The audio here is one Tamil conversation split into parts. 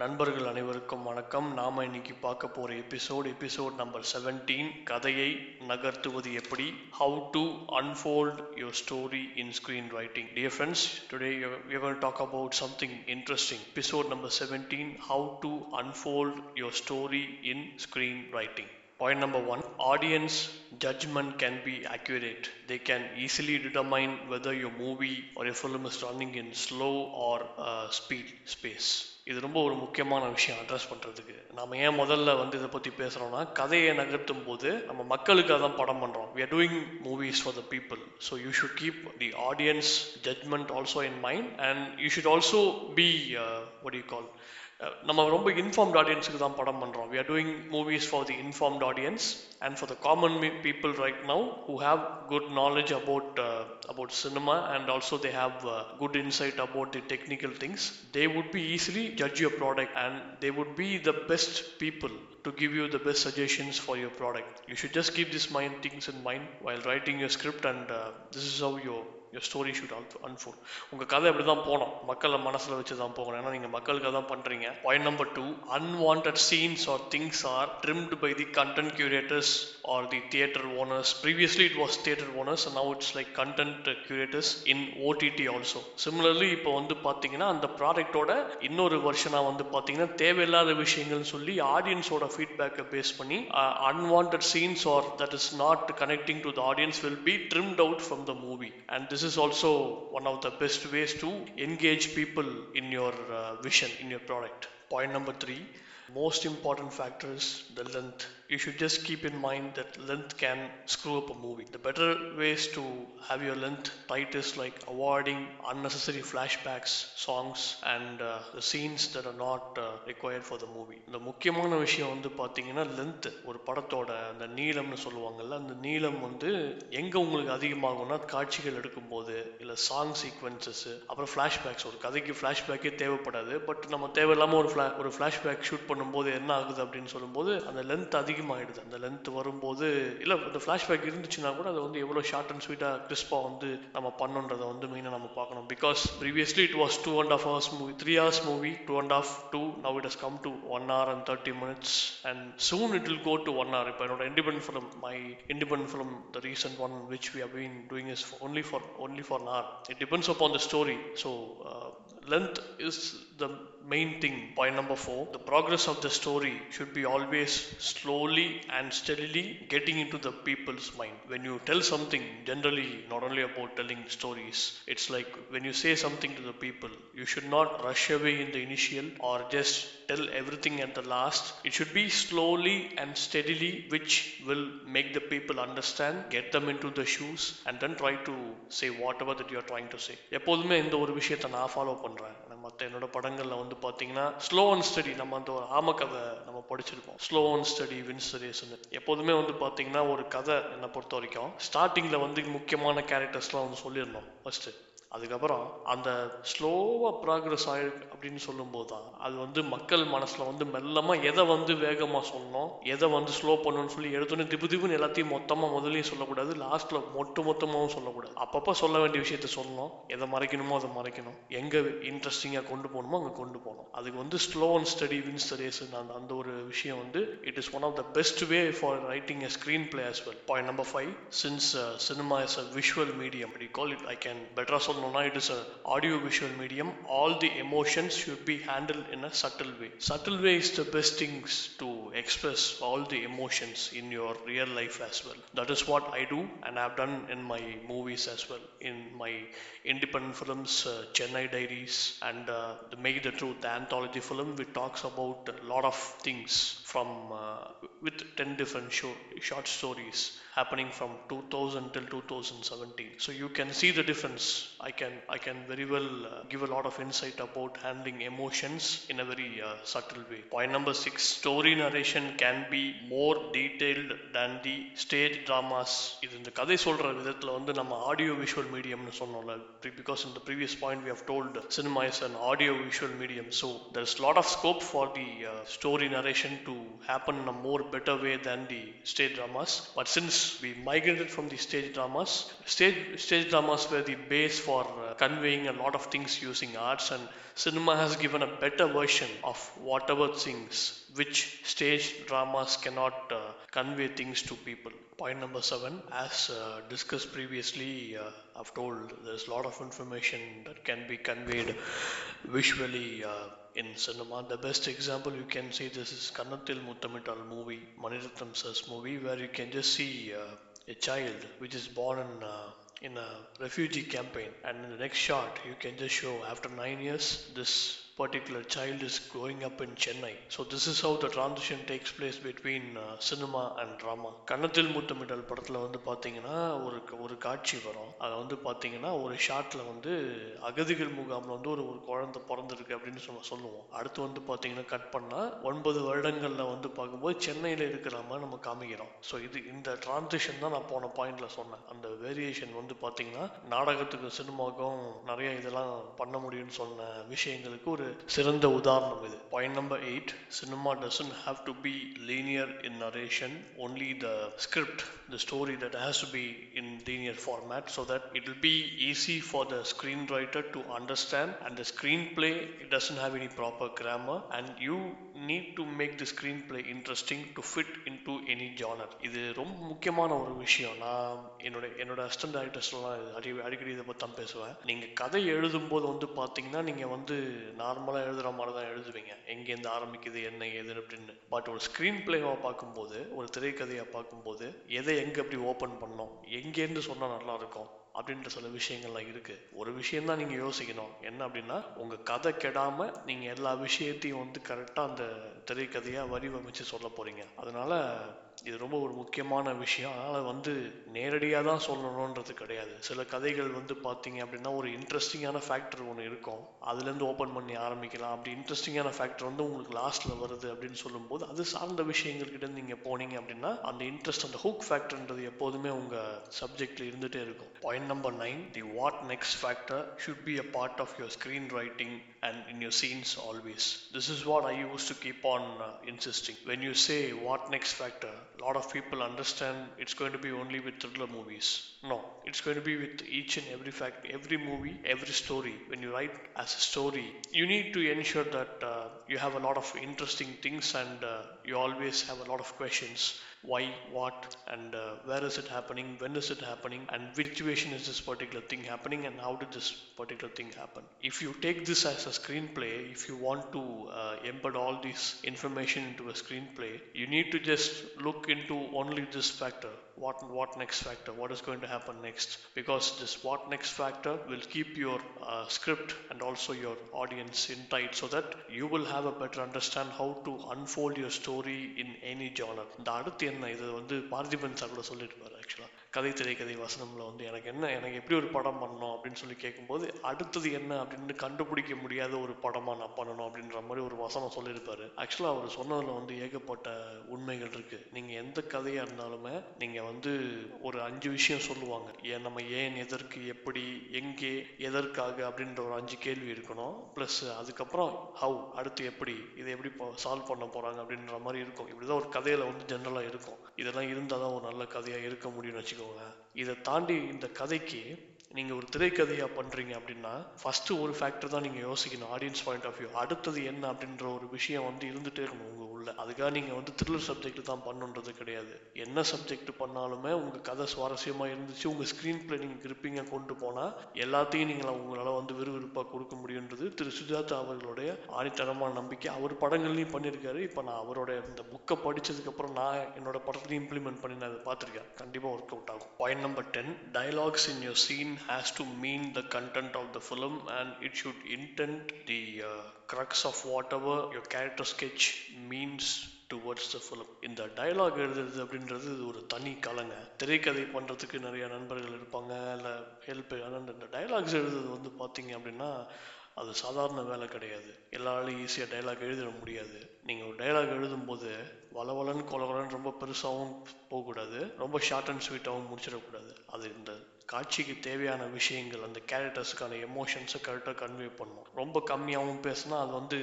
நண்பர்கள் அனைவருக்கும் வணக்கம் நாம் இன்னைக்கு பார்க்க போகிற எபிசோட் எபிசோட் நம்பர் செவன்டீன் கதையை நகர்த்துவது எப்படி how to unfold your story in screen writing dear friends today you're talk about something interesting episode number seventeen how to unfold your story in screen writing point number one audience judgement can be accurate. They can easily determine whether your movie are your film is running in slow or speed space இது ரொம்ப ஒரு முக்கியமான விஷயம் அட்ரஸ் பண்ணுறதுக்கு நம்ம ஏன் முதல்ல வந்து இதை பற்றி பேசுகிறோம்னா கதையை நகர்த்தும் போது நம்ம மக்களுக்காக தான் படம் பண்ணுறோம் we are doing movies for the people so you should keep the audience judgement also in mind and you should also be what you call நம்ம ரொம்ப இன்ஃபார்ம்ட் ஆடியன்ஸுக்கு தான் படம் பண்ணுறோம் we are doing movies for the informed audience and for the common me- people right now who have good knowledge about uh, about cinema and also they have uh, good insight about the technical things they would be easily judge your product and they would be the best people to give you the best suggestions for your product you should just keep these mind things in mind while writing your script and uh, this is how your your story should unfold உங்கள் கதை அப்படி தான் போகணும் மக்களை மனசில் வச்சு தான் போகணும் ஏன்னா நீங்கள் மக்களுக்கு தான் பண்ணுறீங்க point number two unwanted scenes or things are trimmed by the content curators or the theatre owners previously it was theatre owners now it's like content curators in OTT also similarly இப்போ வந்து பார்த்தீங்கன்னா அந்த ப்ராடக்டோட இன்னொரு வருஷனாக வந்து பார்த்தீங்கன்னா தேவையில்லாத விஷயங்கள் சொல்லி ஆடியன்ஸோட ஃபீட்பேக்கை பேஸ் பண்ணி unwanted scenes are that is not connecting to the audience will be trimmed out from the movie and this this is also one of the best ways to engage people in your uh, vision in your product. Point number 3 most important factor is the length you should just keep in mind that length can screw up a movie the better ways to have your length tight is like avoiding unnecessary flashbacks songs and uh, the scenes that are not uh, required for the movie இந்த முக்கியமான விஷயம் வந்து பார்த்தீங்கன்னா லென்த் ஒரு படத்தோட அந்த நீளம்னு சொல்லுவாங்கல்ல அந்த நீளம் வந்து எங்க உங்களுக்கு அதிகமாகும்னா காட்சிகள் எடுக்கும்போது இல்ல சாங் சீக்வன்சஸ் அப்புறம் ஃபிளாஷ்பேக்ஸ் ஒரு கதைக்கு ஃபிளாஷ்பேக்கே தேவைப்படாது பட் நம்ம தேவையில்லாம ஒரு fla- ஒரு ஃபிளாஷ்பேக் ஷூட் பண்ண பண்ணும்போது என்ன ஆகுது அப்படின்னு சொல்லும்போது அந்த லென்த் அதிகமாகிடுது அந்த லென்த் வரும்போது இல்லை இந்த ஃப்ளாஷ்பேக் இருந்துச்சுன்னா கூட அது வந்து எவ்வளோ ஷார்ட் அண்ட் ஸ்வீட்டாக கிறிஸ்பாக வந்து நம்ம பண்ணணுன்றதை வந்து மெயினாக நம்ம பார்க்கணும். Because previously it was two and half hours movie three hours movie two and half to now it has come to one hour and thirty minutes and soon it will go to one hour இப்போ என்னோட independent film my independent film the recent one which we have been doing is only for only for an it depends upon the story so length is the main thing point number four the progress of the story should be always slowly and steadily getting into the people's mind when you tell something generally not only about telling stories it's like when you say something to the people you should not rush away in the initial or just tell everything at the last it should be slowly and steadily which will make the people understand get them into the shoes and then try to say whatever that you are trying to say எப்போதுமே இந்த ஒரு விஷயத்தை நான் ஃபாலோ பண்றேன் மற்ற என்னோட படங்கள்ல வந்து பாத்தீங்கன்னா ஸ்லோ அண்ட் ஸ்டடி நம்ம அந்த ஒரு ராம கதை நம்ம படிச்சிருப்போம் ஸ்லோ அண்ட் ஸ்டடி வின்ஸ் ரேஸ்னு எப்போதுமே வந்து பார்த்தீங்கன்னா ஒரு கதை என்னை பொறுத்த வரைக்கும் ஸ்டார்டிங்கில் வந்து முக்கியமான கேரக்டர்ஸ்லாம் வந்து சொல்லிடணும் ஃபஸ்ட்டு அதுக்கப்புறம் அந்த ஸ்லோவாக ப்ராக்ரஸ் ஆயிருக்கு அப்படின்னு சொல்லும்போது தான் அது வந்து மக்கள் மனசில் வந்து மெல்லமாக எதை வந்து வேகமாக சொல்லணும் எதை வந்து ஸ்லோ பண்ணணும்னு சொல்லி எடுத்தோன்னே திபு திபுன்னு எல்லாத்தையும் மொத்தமாக முதலையும் சொல்லக்கூடாது லாஸ்ட்டில் மொட்டு மொத்தமாகவும் சொல்லக்கூடாது. அப்பப்போ சொல்ல வேண்டிய விஷயத்த சொல்லணும் எதை மறைக்கணுமோ அதை மறைக்கணும் எங்கே இன்ட்ரெஸ்டிங்காக கொண்டு போகணுமோ அங்கே கொண்டு போகணும். அதுக்கு வந்து slow and steady wins the race அந்த அந்த ஒரு விஷயம் வந்து it is one of the best way for writing a screen play as well point number five since cinema is a visual medium அப்படி கால் இட் ஐ கேன் பெட்டராக சொல்ல சொல்லணும்னா it is a audio visual medium all the emotions should be handled in a subtle way subtle way is the best things to express all the emotions in your real life as well that is what i do and i've done in my movies as well in my independent films uh, chennai diaries and uh, the make the truth the anthology film which talks about a lot of things from uh, with 10 different show, short stories happening from 2000 till 2017 so you can see the difference i can i can very well uh, give a lot of insight about handling emotions in a very uh, subtle way point number 6 story narration narration can be more detailed than the stage dramas இது இந்த கதை சொல்ற விதத்துல வந்து நம்ம ஆடியோ விஷுவல் மீடியம்னு சொன்னோம்ல because in the previous point we have told cinema is an audio visual medium so there's lot of scope for the uh, story narration to happen in a more better way than the stage dramas. But since we migrated from the stage dramas stage stage dramas were the base for uh, conveying a lot of things using arts and cinema has given a better version of whatever things which stage dramas cannot uh, convey things to people. Point number seven as uh, discussed previously uh, i've told there's a lot of information that can be conveyed visually uh, in cinema. The best example you can see this is kannathil muttamital movie maniratnam sir's movie where you can just see uh, a child which is born in uh, in a refugee campaign. And in the next shot you can just show after nine years this particular child is growing up in Chennai. So this is how the transition takes place between cinema and drama Kannathil Muthamittal படத்தில் வந்து பார்த்தீங்கன்னா ஒரு ஒரு காட்சி வரும். அதை வந்து பார்த்தீங்கன்னா ஒரு ஷாட்டில் வந்து அகதிகள் முகாமில் வந்து ஒரு ஒரு குழந்தை பிறந்திருக்கு அப்படின்னு சொல்ல சொல்லுவோம். அடுத்து வந்து பார்த்தீங்கன்னா கட் பண்ணால் ஒன்பது வருடங்களில் வந்து பார்க்கும்போது சென்னையில் இருக்கிற மாதிரி நம்ம காமிக்கிறோம். ஸோ இது இந்த டிரான்சிஷன் தான் நான் போன பாயிண்ட்ல சொன்னேன். அந்த வேரியேஷன் வந்து பார்த்தீங்கன்னா நாடகத்துக்கும் சினிமாவுக்கும் நிறைய இதெல்லாம் பண்ண முடியும்னு சொன்ன விஷயங்களுக்கு ஒரு சிறந்த உதாரணம் இது. Point number eight cinema doesn't have to be linear in narration only the script the story that has to be in linear format so that it will be easy for the screen writer to understand and the screen play it doesn't have any proper grammar and you need to make the screen play interesting to fit in to any genre இது ரொம்ப முக்கியமான ஒரு விஷயம். நான் என்னோட என்னோட அசிஸ்டன்ட் டைரக்டர்ஸ்லாம் அடி அடிக்கடி இதை பற்றி தான் பேசுவேன். நீங்கள் கதை எழுதும்போது வந்து பார்த்தீங்கன்னா நீங்கள் வந்து நார்மலாக எழுதுகிற மாதிரி தான் எழுதுவீங்க. எங்கேருந்து ஆரம்பிக்குது என்ன ஏது அப்படின்னு. பட் ஒரு ஸ்க்ரீன் பிளேவாக பார்க்கும்போது ஒரு திரைக்கதையாக பார்க்கும்போது எதை எங்கே எப்படி ஓப்பன் பண்ணோம் எங்கேருந்து சொன்னால் நல்லாயிருக்கும் அப்படின்ற சில விஷயங்கள்லாம் இருக்குது ஒரு விஷயம் தான் யோசிக்கணும். என்ன அப்படின்னா உங்கள் கதை கெடாமல் நீங்கள் எல்லா விஷயத்தையும் வந்து கரெக்டாக அந்த திரைக்கதையாக வடிவமைச்சு சொல்ல போகிறீங்க அதனால் இது ரொம்ப ஒரு முக்கியமான விஷயம். அதனால் வந்து நேரடியாக தான் சொல்லணுன்றது கிடையாது. சில கதைகள் வந்து பார்த்தீங்க அப்படின்னா ஒரு இன்ட்ரெஸ்டிங்கான ஃபேக்டர் ஒன்று இருக்கும். அதுலேருந்து ஓப்பன் பண்ணி ஆரம்பிக்கலாம். அப்படி இன்ட்ரெஸ்டிங்கான ஃபேக்டர் வந்து உங்களுக்கு லாஸ்ட்டில் வருது அப்படின்னு சொல்லும்போது அது சார்ந்த விஷயங்கள்கிட்ட நீங்கள் போனீங்க அப்படின்னா அந்த இன்ட்ரெஸ்ட் அந்த ஹூக் ஃபேக்டர்ன்றது எப்போதுமே உங்கள் சப்ஜெக்டில் இருந்துகிட்டே இருக்கும். Point number nine the what next factor should be a part of your screen writing and in your scenes always this is what I use to keep on insisting when you say what next factor a lot of people understand it's going to be only with thriller movies. No, it's going to be with each and every fact, every movie, every story. When you write as a story, you need to ensure that uh, you have a lot of interesting things and uh, you always have a lot of questions why, what, and uh, where is it happening, when is it happening, and which situation is this particular thing happening, and how did this particular thing happen. If you take this as a screenplay, if you want to uh, embed all this information into a screenplay, you need to just into only this factor. What what next factor? What is going to happen next? Because this what next factor will keep your uh, script and also your audience in tight, so that you will have a better understand how to unfold your story in any genre. இந்த அடுத்து என்ன இது வந்து பார்த்திபன் சார் கூட சொல்லியிருப்பாரு ஆக்சுவலாக கதை திரைக்கதை வசனம்ல வந்து எனக்கு என்ன எனக்கு எப்படி ஒரு படம் பண்ணணும் அப்படின்னு சொல்லி கேட்கும்போது அடுத்தது என்ன அப்படின்னு கண்டுபிடிக்க முடியாத ஒரு படமா நான் பண்ணணும் அப்படின்ற மாதிரி ஒரு வசனம் சொல்லியிருப்பாரு ஆக்சுவலாக அவர் சொன்னதுல வந்து ஏகப்பட்ட உண்மைகள் இருக்கு நீங்க எந்த கதையா இருந்தாலுமே நீங்க வந்து ஒரு அஞ்சு விஷயம் சொல்லுவாங்க. ஏன் நம்ம ஏன் எதற்கு எப்படி எங்கே எதற்காக அப்படின்ற ஒரு அஞ்சு கேள்வி இருக்கணும். ப்ளஸ் அதுக்கப்புறம் ஹவு அடுத்து எப்படி இதை எப்படி சால்வ் பண்ண போகிறாங்க அப்படின்ற மாதிரி இருக்கும். இப்படிதான் ஒரு கதையில் வந்து ஜென்ரலாக இருக்கும். இதெல்லாம் இருந்தால் தான் ஒரு நல்ல கதையாக இருக்க முடியும்னு வச்சுக்கோங்க. இதை தாண்டி இந்த கதைக்கு நீங்கள் ஒரு திரைக்கதையாக பண்ணுறீங்க அப்படின்னா ஃபஸ்ட்டு ஒரு ஃபேக்டர் தான் நீங்கள் யோசிக்கணும். ஆடியன்ஸ் பாயிண்ட் ஆஃப் வியூ அடுத்தது என்ன அப்படின்ற ஒரு விஷயம் வந்து இருந்துகிட்டே இருக்கணும். உங்கள் உள்ள அதுக்காக நீங்கள் வந்து த்ரில்லர் சப்ஜெக்ட் தான் பண்ணுன்றது கிடையாது. என்ன சப்ஜெக்ட் பண்ணாலுமே உங்கள் கதை சுவாரஸ்யமாக இருந்துச்சு உங்கள் ஸ்க்ரீன் பிளே நீங்கள் கிரிப்பிங்காக கொண்டு போனால் எல்லாத்தையும் நீங்கள் உங்களால் வந்து விறுவிறுப்பாக கொடுக்க முடியுன்றது திரு. சுஜாதா அவர்களுடைய ஆணித்தனமான நம்பிக்கை. அவர் படங்கள்லையும் பண்ணியிருக்காரு. இப்போ நான் அவரோட இந்த புக்கை படித்ததுக்கப்புறம் நான் என்னோட படத்துலையும் இம்ப்ளிமெண்ட் பண்ணி நான் அதை பார்த்துருக்கேன். கண்டிப்பாக ஒர்க் அவுட் ஆகும். Point number ten dialogues in your scene has to mean the content of the film and it should intend the crux of whatever your character sketch means towards the film இந்த டயலாக் எழுதுறது அப்படின்றது இது ஒரு தனி கலைங்க. திரைக்கதை பண்ணுறதுக்கு நிறைய நண்பர்கள் இருப்பாங்க இல்லை ஹெல்ப் ஆனால் இந்த டயலாக்ஸ் எழுதுறது வந்து பார்த்தீங்க அப்படின்னா அது சாதாரண வேலை கிடையாது. எல்லாராலையும் ஈஸியாக டைலாக் எழுதிட முடியாது. நீங்கள் ஒரு டைலாக் எழுதும்போது வளவலன்னு கொலவலன்னு ரொம்ப பெருசாகவும் போகக்கூடாது ரொம்ப ஷார்ட் அண்ட் ஸ்வீட்டாகவும் முடிச்சிடக்கூடாது. அது இந்த காட்சிக்கு தேவையான விஷயங்கள் அந்த கேரக்டர்ஸ்க்கான எமோஷன்ஸை கரெக்டாக கன்வே பண்ணும். ரொம்ப கம்மியாகவும் பேசினா அது வந்து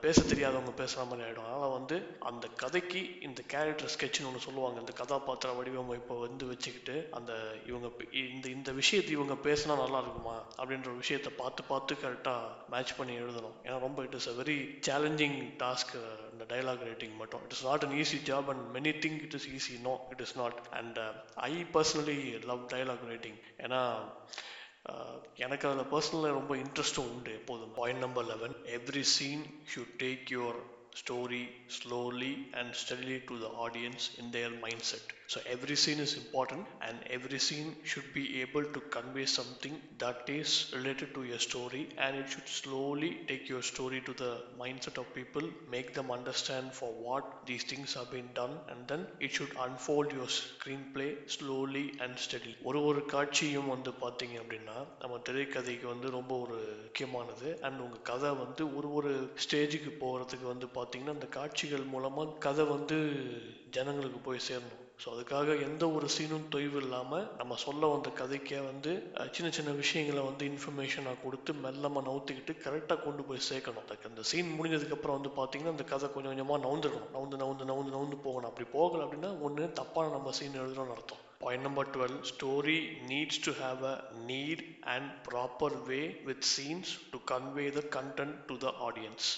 பேச தெரியாதவங்க பேசுகிற மாதிரி ஆகிடும் அதனால் வந்து அந்த கதைக்கு இந்த கேரக்டர் ஸ்கெட்ச்னு ஒன்று சொல்லுவாங்க இந்த கதாபாத்திர வடிவமைப்பை வந்து வச்சுக்கிட்டு அந்த இவங்க இந்த இந்த விஷயத்தை இவங்க பேசினா நல்லா இருக்குமா அப்படின்ற விஷயத்த விஷயத்தை பார்த்து பார்த்து கரெக்டாக மேட்ச் பண்ணி எழுதணும். ஏன்னா ரொம்ப it is a very challenging task இந்த டைலாக் ரைட்டிங் மட்டும். It is not an easy job and many think it is easy no it is not and I personally love dialogue writing ஏன்னா எனக்கு அதில் பர்சனலாக ரொம்ப இன்ட்ரெஸ்ட்டும் உண்டு எப்போதும். Point number eleven every scene should take your story slowly and steadily to the audience in their mindset. So every scene is important and every scene should be able to convey something that is related to your story and it should slowly take your story to the mindset of people, make them understand for what these things have been done and then it should unfold your screenplay slowly and steadily. ஒரு ஒரு காட்சியும் வந்து பார்த்தீங்க அப்படின்னா நம்ம திரைக்கதைக்கு வந்து ரொம்ப ஒரு முக்கியமானது அண்ட் உங்கள் கதை வந்து ஒரு ஒரு ஸ்டேஜுக்கு போகிறதுக்கு வந்து பார்த்தீங்கன்னா அந்த காட்சிகள் மூலமாக கதை வந்து ஜனங்களுக்கு போய் சேரணும். ஸோ அதுக்காக எந்த ஒரு சீனும் தொய்வு இல்லாமல் நம்ம சொல்ல வந்த கதைக்கே வந்து சின்ன சின்ன விஷயங்களை வந்து இன்ஃபர்மேஷனாக கொடுத்து மெல்லமாக நவுத்திக்கிட்டு கரெக்டாக கொண்டு போய் சேர்க்கணும். அதுக்கு அந்த சீன் முடிஞ்சதுக்கப்புறம் வந்து பார்த்தீங்கன்னா அந்த கதை கொஞ்சம் கொஞ்சமாக நவுந்துடணும். நவுந்து நவுந்து நவுந்து நவுந்து போகணும். அப்படி போகலை அப்படின்னா ஒன்று தப்பான நம்ம சீன் எழுதுறோம்னு அர்த்தம். Point number twelve story needs to have a neat and proper way with scenes to convey the content to the audience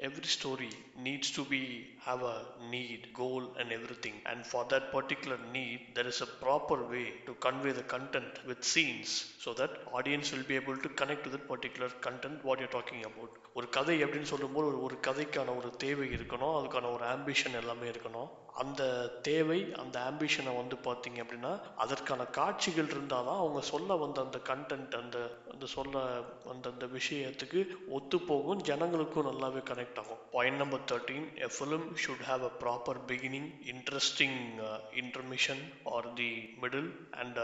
Every story needs to be have a need, goal, and everything. And for that particular need, there is a proper way to convey the content with scenes so that audience will be able to connect to that particular content what you're talking about. ஒரு கதை அப்படின்னு சொல்லும்போது ஒரு ஒரு கதைக்கான ஒரு தேவை இருக்கணும் அதுக்கான ஒரு ஆம்பிஷன் எல்லாமே இருக்கணும் அந்த தேவை அந்த ஆம்பிஷனை வந்து பார்த்தீங்க அப்படின்னா அதற்கான காட்சிகள் இருந்தால் தான் அவங்க சொல்ல வந்த அந்த கண்டென்ட் அந்த அந்த சொல்ல வந்த அந்த விஷயத்துக்கு ஒத்து போகும் ஜனங்களுக்கும் நல்லாவே கனெக்ட் ஆகும் point number thirteen a film should have a proper beginning interesting intermission or the middle and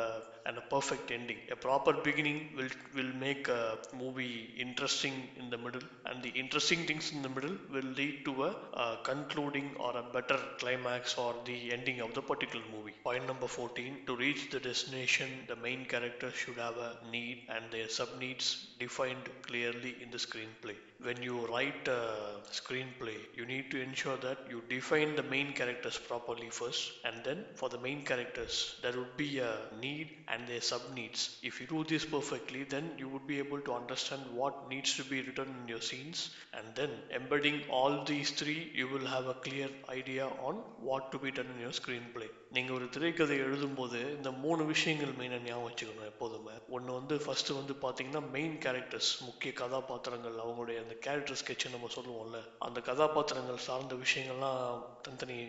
and a perfect ending. A proper beginning will will make a movie interesting in the middle and the interesting things in the middle will lead to a concluding or a better climax climax or the ending of the particular movie. Point number 14: To reach the destination, the main character should have a need and their sub needs defined clearly in the screenplay. When you write a screenplay, you need to ensure that you define the main characters properly first, and then for the main characters, there would be a need and their sub needs. If you do this perfectly, then you would be able to understand what needs to be written in your scenes, and then embedding all these three, you will have a clear idea on what to be done in your screenplay. நீங்கள் ஒரு திரைக்கதை எழுதும்போது இந்த மூணு விஷயங்கள் மெயினாக ஞாபகம் வச்சுக்கணும் எப்போதுமே. ஒன்று வந்து ஃபஸ்ட்டு வந்து பார்த்தீங்கன்னா மெயின் கேரக்டர்ஸ் முக்கிய கதாபாத்திரங்கள் அவங்களுடைய அந்த கேரக்டர் ஸ்கெட்ச் நம்ம சொல்லுவோம்ல அந்த கதாபாத்திரங்கள் சார்ந்த விஷயங்கள்லாம் தனித்தனி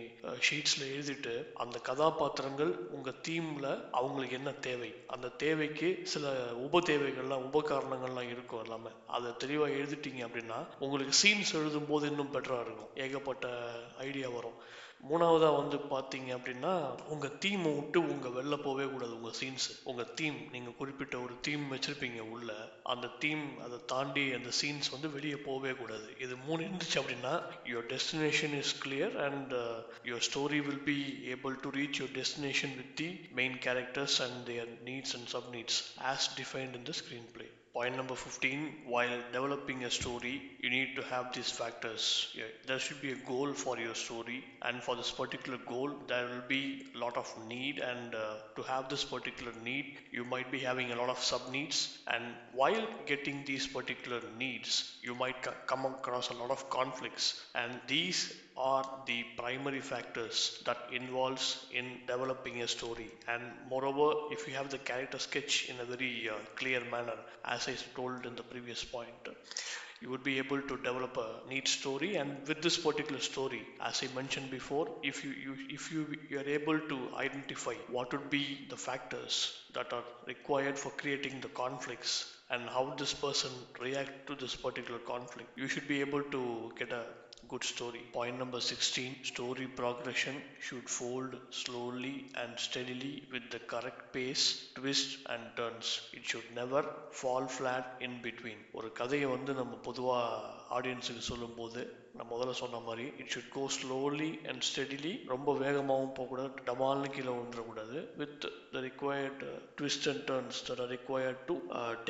ஷீட்ஸில் எழுதிட்டு அந்த கதாபாத்திரங்கள் உங்கள் தீமில் அவங்களுக்கு என்ன தேவை? அந்த தேவைக்கு சில உப தேவைகள்லாம் உபகாரணங்கள்லாம் இருக்கும் எல்லாமே. அதை தெளிவாக எழுதிட்டீங்க அப்படின்னா உங்களுக்கு சீன்ஸ் எழுதும்போது இன்னும் பெட்டராக இருக்கும். ஏகப்பட்ட ஐடியா வரும். மூணாவதாக வந்து பார்த்தீங்க அப்படின்னா உங்கள் தீமை விட்டு உங்கள் வெளில போகவே கூடாது உங்கள் சீன்ஸ் உங்கள் தீம் நீங்கள் குறிப்பிட்ட ஒரு தீம் வச்சுருப்பீங்க உள்ள அந்த தீம் அதை தாண்டி அந்த சீன்ஸ் வந்து வெளியே போகவே கூடாது. இது மூணு இருந்துச்சு அப்படின்னா your destination is clear and your story will be able to reach your destination with the main characters and their needs and sub needs as defined in the screen play Point number 15 while developing a story, you need to have these factors. Yeah, there should be a goal for your story, and for this particular goal, there will be a lot of need. And uh, to have this particular need, you might be having a lot of sub needs. And while getting these particular needs, you might co- come across a lot of conflicts. And these are the primary factors that involves in developing a story. And moreover if you have the character sketch in a very uh, clear manner as i told in the previous point you would be able to develop a neat story. And with this particular story as i mentioned before if you, you if you you are able to identify what would be the factors that are required for creating the conflicts and how this person react to this particular conflict you should be able to get a good story. Point number 16 story progression should fold slowly and steadily with the correct pace, twists and turns. It should never fall flat in between. ஒரு கதையை வந்து நம்ம பொதுவாக ஆடியன்ஸுக்கு சொல்லும்போது நான் முதல்ல சொன்ன மாதிரி it should go slowly and steadily ரொம்ப வேகமாகவும் போகக்கூடாது டமால்னு கீழே விழுந்துடக்கூடாது with the required twist and turns that are required to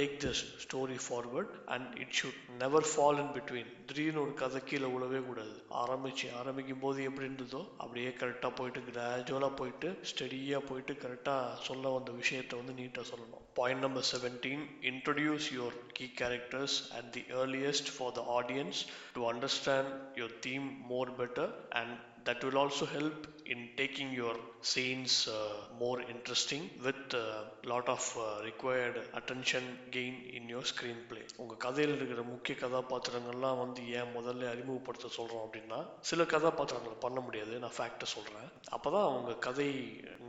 take the story forward and it should never fall in between திடீர்னு ஒரு கதை கீழே விழவே கூடாது. ஆரம்பிச்சு ஆரம்பிக்கும் போது எப்படி இருந்ததோ அப்படியே கரெக்டாக போயிட்டு கிராஜுவலாக போயிட்டு ஸ்டெடியாக போயிட்டு கரெக்டாக சொல்ல வந்த விஷயத்தை வந்து நீட்டாக சொல்லணும். Point number 17 Introduce your key characters at the earliest for the audience to understand your theme more better and that will also help in taking your scenes uh, more interesting with a uh, lot of uh, required attention gain in your screenplay. உங்க கதையில் இருக்கிற முக்கிய கதாபாத்திரங்கள்லாம் வந்து ஏன் முதல்ல அறிமுகப்படுத்த சொல்றோம் அப்படின்னா சில கதாபாத்திரங்களை பண்ண முடியாது. நான் ஃபேக்டை சொல்றேன். அப்பதான் உங்க கதை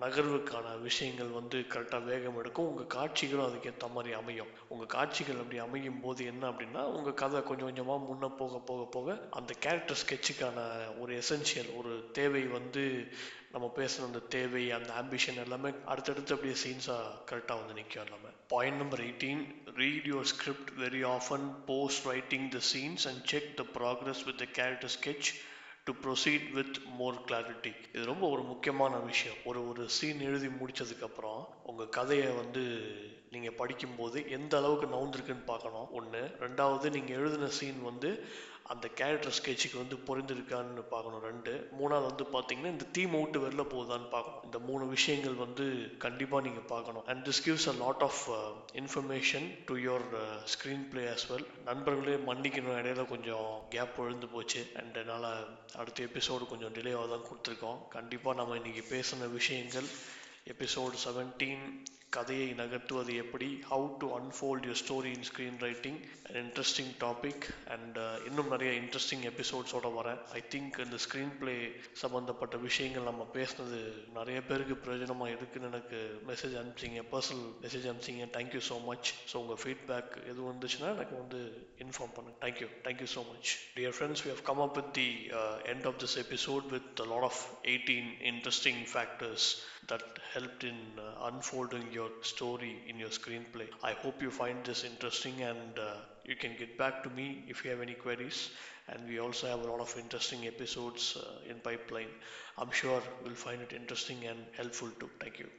நகர்வுக்கான விஷயங்கள் வந்து கரெக்டாக வேகம் எடுக்கும். உங்க காட்சிகளும் அதுக்கேற்ற மாதிரி அமையும். உங்க காட்சிகள் அப்படி அமையும் போது என்ன அப்படின்னா உங்க கதை கொஞ்சம் கொஞ்சமாக முன்ன போக போக போக அந்த கேரக்டர் ஸ்கெட்சுக்கான ஒரு எசென்சியல் ஒரு தேவை வந்து நம்ம பேசுகிற அந்த தேவை அந்த ஆம்பிஷன் எல்லாமே அடுத்தடுத்து அப்படியே சீன்ஸாக கரெக்டாக வந்து நிற்கும் எல்லாமே. Point number eighteen read your script very often post writing the scenes and check the progress with the character sketch to proceed with more clarity இது ரொம்ப ஒரு முக்கியமான விஷயம். ஒரு ஒரு சீன் எழுதி முடித்ததுக்கப்புறம் உங்கள் கதையை வந்து நீங்கள் படிக்கும்போது எந்த அளவுக்கு நவுந்திருக்குன்னு பார்க்கணும். ஒன்று ரெண்டாவது நீங்கள் எழுதின சீன் வந்து அந்த கேரக்டர் ஸ்கெட்சுக்கு வந்து பொருந்திருக்கான்னு பார்க்கணும். ரெண்டு மூணாவது வந்து பார்த்தீங்கன்னா இந்த தீம் அவுட்டு வெளில போகுதான்னு பார்க்கணும். இந்த மூணு விஷயங்கள் வந்து கண்டிப்பாக நீங்கள் பார்க்கணும். And this gives a lot of information to your screen play as well நண்பர்களே மன்னிக்கணும். இடையில கொஞ்சம் கேப் விழுந்து போச்சு. அண்ட் என்னால் அடுத்த எபிசோடு கொஞ்சம் டிலேவாக தான் கொடுத்துருக்கோம். கண்டிப்பாக நம்ம இன்றைக்கி பேசின விஷயங்கள் எபிசோடு செவன்டீன் கதையை நகர்த்துவது எப்படி? How to unfold your story in screen writing and interesting topic and இன்னும் நிறைய இன்ட்ரெஸ்டிங் எபிசோட்ஸோட வரேன். ஐ திங்க் இந்த ஸ்க்ரீன் பிளே சம்மந்தப்பட்ட விஷயங்கள் நம்ம பேசுனது நிறைய பேருக்கு பிரயோஜனமாக இருக்குன்னு எனக்கு மெசேஜ் அனுப்பிச்சிங்க personal message அனுப்பிச்சிங்க. Thank you so much so உங்கள் ஃபீட்பேக் எது வந்துச்சுன்னா எனக்கு வந்து இன்ஃபார்ம் பண்ணுங்க. Thank you thank you so much dear friends we have come up with the end of this episode with lot of eighteen interesting factors that helped in uh, unfolding your story in your screenplay. I hope you find this interesting and uh, you can get back to me if you have any queries. And we also have a lot of interesting episodes uh, in pipeline. I'm sure you'll find it interesting and helpful too. Thank you.